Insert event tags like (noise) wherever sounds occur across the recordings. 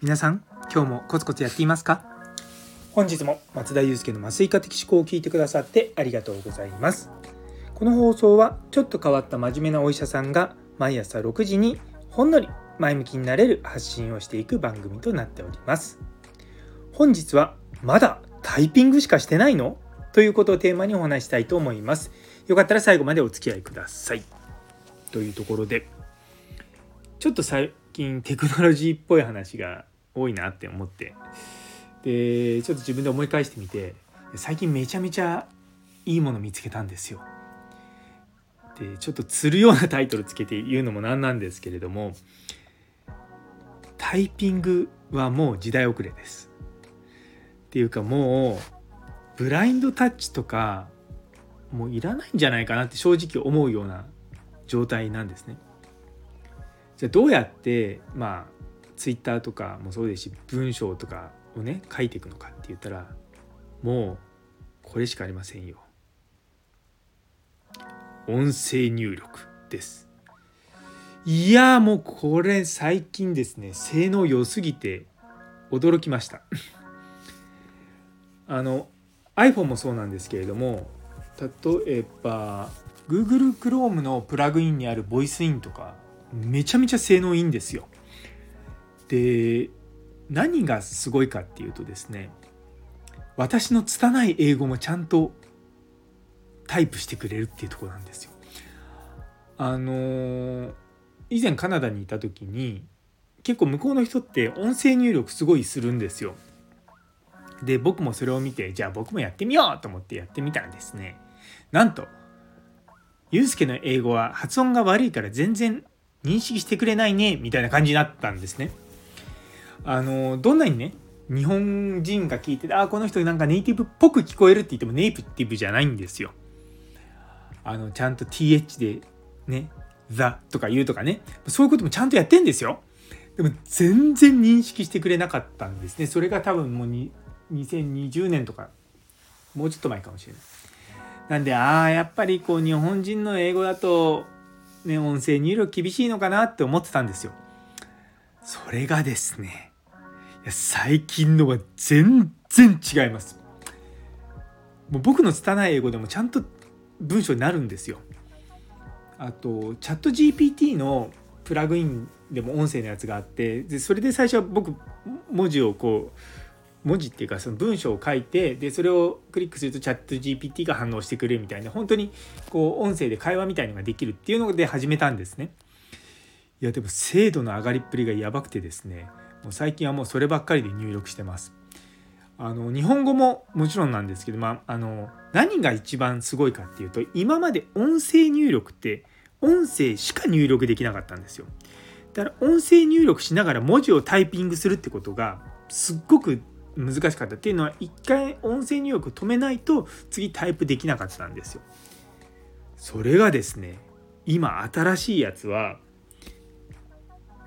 皆さん今日もコツコツやっていますか？本日も松田祐介の麻酔科的思考を聞いてくださってありがとうございます。この放送はちょっと変わった真面目なお医者さんが毎朝6時にほんのり前向きになれる発信をしていく番組となっております。本日はまだタイピングしかしてないの？ということをテーマにお話したいと思います。よかったら最後までお付き合いください。というところでちょっと最近テクノロジーっぽい話が多いなって思ってでちょっと自分で思い返してみて最近めちゃめちゃいいもの見つけたんですよ。でちょっと釣るようなタイトルつけて言うのもなんなんですけれどもタイピングはもう時代遅れです。っていうかもうブラインドタッチとかもういらないんじゃないかなって正直思うような状態なんですね。じゃあどうやってまあツイッターとかもそうですし文章とかをね書いていくのかって言ったらもうこれしかありませんよ。音声入力です。いやもうこれ最近ですね性能良すぎて驚きました。(laughs) あの iPhone もそうなんですけれども例えば Google Chrome のプラグインにあるボイスインとかめちゃめちゃ性能いいんですよ。で何がすごいかっていうとですね私の拙い英語もちゃんとタイプしてくれるっていうとこなんですよ。あの以前カナダにいた時に結構向こうの人って音声入力すごいするんですよ。で僕もそれを見てじゃあ僕もやってみようと思ってやってみたらですねなんとユうスケの英語は発音が悪いから全然認識してくれないねみたいな感じになったんですね。あのどんなにね日本人が聞いてあこの人なんかネイティブっぽく聞こえるって言ってもネイティブじゃないんですよ。あのちゃんと th でね「the」とか言うとかねそういうこともちゃんとやってんですよ。でも全然認識してくれなかったんですね。それが多分もう2020年とかもうちょっと前かもしれない。なんでああやっぱりこう日本人の英語だとね音声入力厳しいのかなって思ってたんですよ。それがですね最近のは全然違います。もう僕の拙い英語でもちゃんと文章になるんですよ。あとチャット GPT のプラグインでも音声のやつがあってでそれで最初は僕文字をこう文字っていうかその文章を書いてでそれをクリックするとチャット GPT が反応してくれるみたいな本当にこう音声で会話みたいのができるっていうので始めたんですね。いやでも精度の上がりっぷりがやばくてですねもう最近はもうそればっかりで入力してます。あの日本語ももちろんなんですけど、まあ、あの何が一番すごいかっていうと今まで音声入力って音声しか入力できなかったんですよ。だから音声入力しながら文字をタイピングするってことがすっごく難しかったっていうのは一回音声入力止めないと次タイプできなかったんですよ。それがですね今新しいやつは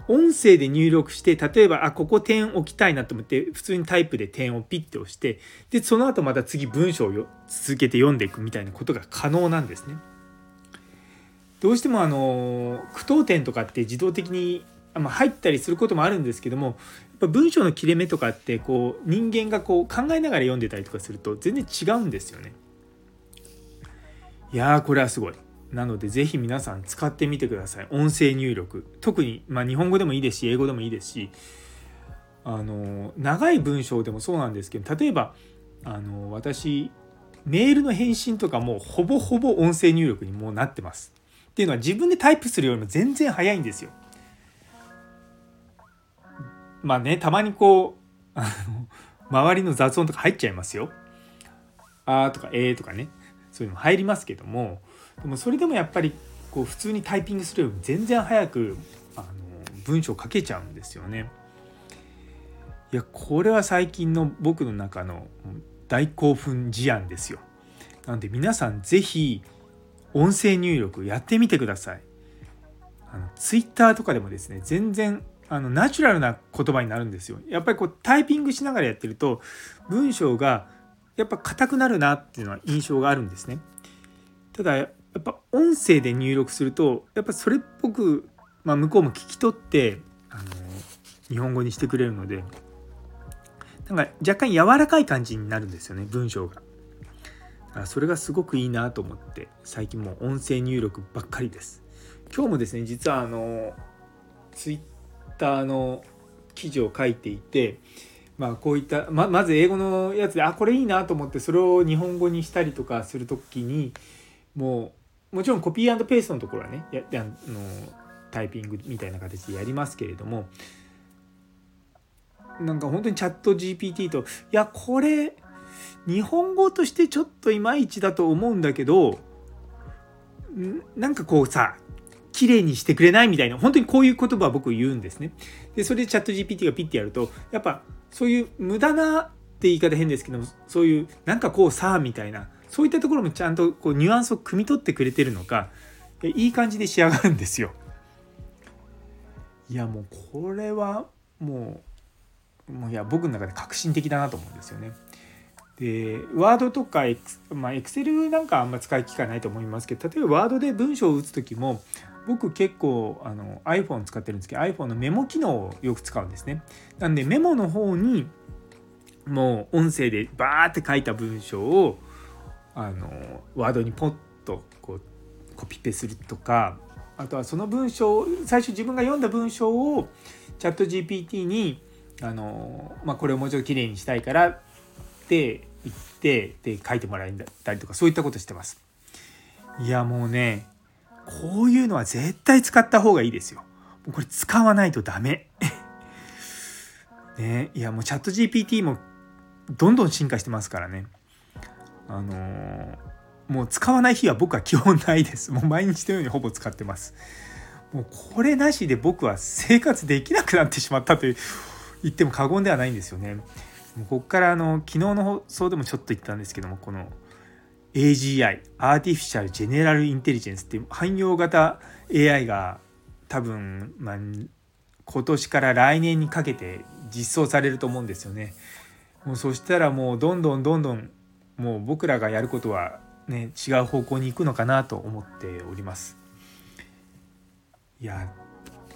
音声で入力して例えばあここ点置きたいなと思って普通にタイプで点をピッて押してでその後また次文章を続けて読んでいくみたいなことが可能なんですね。どうしてもあの句読点とかって自動的にまあ入ったりすることもあるんですけどもやっぱ文章の切れ目とかってこう人間がこう考えながら読んでたりとかすると全然違うんですよね。いやーこれはすごい。なのでぜひ皆さん使ってみてください音声入力特に、まあ、日本語でもいいですし英語でもいいですしあの長い文章でもそうなんですけど例えばあの私メールの返信とかもほぼほぼ音声入力にもうなってます。っていうのは自分でタイプするよりも全然早いんですよ。まあねたまにこう周りの雑音とか入っちゃいますよ。あーとかえーとかねそういうの入りますけどもでもそれでもやっぱりこう普通にタイピングするより全然早くあの文章書けちゃうんですよね。いやこれは最近の僕の中の大興奮事案ですよ。なので皆さん是非音声入力やってみてください。あのツイッターとかでもですね全然あのナチュラルな言葉になるんですよ。やっぱりこうタイピングしながらやってると文章がやっぱ硬くなるなっていうのは印象があるんですね。ただやっぱ音声で入力するとやっぱそれっぽく、まあ、向こうも聞き取ってあの日本語にしてくれるのでなんか若干柔らかい感じになるんですよね文章が。それがすごくいいなと思って最近もう音声入力ばっかりです。今日もですね実はあのツイッターの記事を書いていてまあこういったままず英語のやつであこれいいなと思ってそれを日本語にしたりとかする時にもうもちろんコピーペーストのところはねやあのタイピングみたいな形でやりますけれどもなんか本当にチャット GPT といやこれ日本語としてちょっといまいちだと思うんだけどなんかこうさ綺麗にしてくれないみたいな本当にこういう言葉は僕言うんですね。でそれでチャット GPT がピッてやるとやっぱそういう無駄なって言い方変ですけどもそういうなんかこうさみたいなそういったところもちゃんとこうニュアンスを汲み取ってくれてるのかいい感じで仕上がるんですよ。いやもうこれはもうもういや僕の中で革新的だなと思うんですよね。でワードとかエク,、ま、エクセルなんかあんま使い機会ないと思いますけど例えばワードで文章を打つ時も僕結構あの iPhone 使ってるんですけど iPhone のメモ機能をよく使うんですね。なんでメモの方にもう音声でバーって書いた文章をあのワードにポッとこうコピペするとかあとはその文章最初自分が読んだ文章をチャット GPT にあの、まあ、これをもうちょっときれいにしたいからって言ってで書いてもらったりとかそういったことしてます。いやもうねこういうのは絶対使った方がいいですよ。これ使わないとダメ。(laughs) ねいやもうチャット GPT もどんどん進化してますからね。あのー、もう使わない日は僕は基本ないです。(laughs) もう毎日のようにほぼ使ってます。もうこれなしで僕は生活できなくなってしまったと言っても過言ではないんですよね。もうここからあの昨日の放送でもちょっと言ったんですけどもこの AGI アーティフィシャル・ジェネラル・インテリジェンスっていう汎用型 AI が多分、まあ、今年から来年にかけて実装されると思うんですよね。もうそしたらもうどんどんどんどんもう僕らがやることはね違う方向に行くのかなと思っております。いや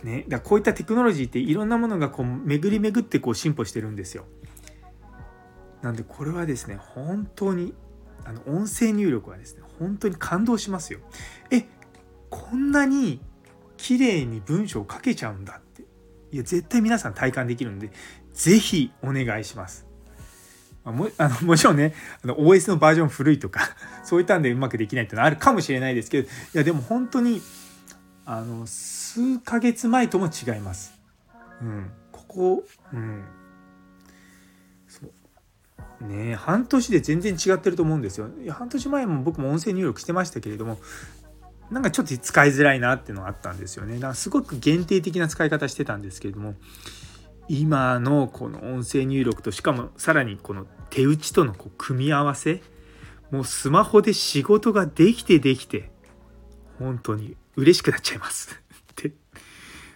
ねだこういったテクノロジーっていろんなものがこう巡り巡ってこう進歩してるんですよ。なんでこれはですね本当にあの音声入力はですね本当に感動しますよ。えこんなに綺麗に文章を書けちゃうんだっていや絶対皆さん体感できるんで是非お願いします。あ、も (laughs) あのもちろんねあの OS のバージョン古いとか (laughs) そういったんでうまくできないっていうのはあるかもしれないですけどいやでも本当にあの数ヶ月前とも違います。うん、ここ、うん、ね半年で全然違ってると思うんですよ。半年前も僕も音声入力してましたけれどもなんかちょっと使いづらいなっていうのがあったんですよね。だからすごく限定的な使い方してたんですけれども今のこの音声入力としかもさらにこの手打ちとのこう組み合わせもうスマホで仕事ができてできて本当に嬉しくなっちゃいますって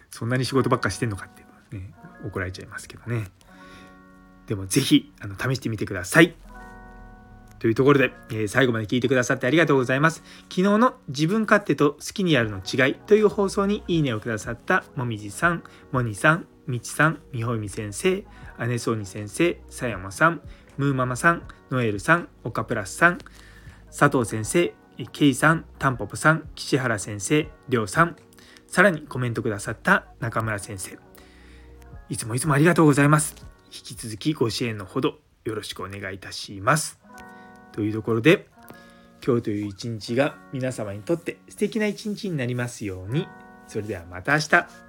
そんなに仕事ばっかしてんのかってね怒られちゃいますけどね。でもぜひあの試してみてください。というところで、えー、最後まで聞いてくださってありがとうございます。昨日の自分勝手と好きにやるの違いという放送にいいねをくださったもみじさん、もにさん、みちさん、みほみ先生、姉そうに先生、さやまさん、ムーママさん、ノエルさん、岡プラスさん、佐藤先生、ケイさん、タンポポさん、岸原先生、りょうさん、さらにコメントくださった中村先生。いつもいつもありがとうございます。引き続きご支援のほどよろしくお願いいたします。というところで今日という一日が皆様にとって素敵な一日になりますように。それではまた明日。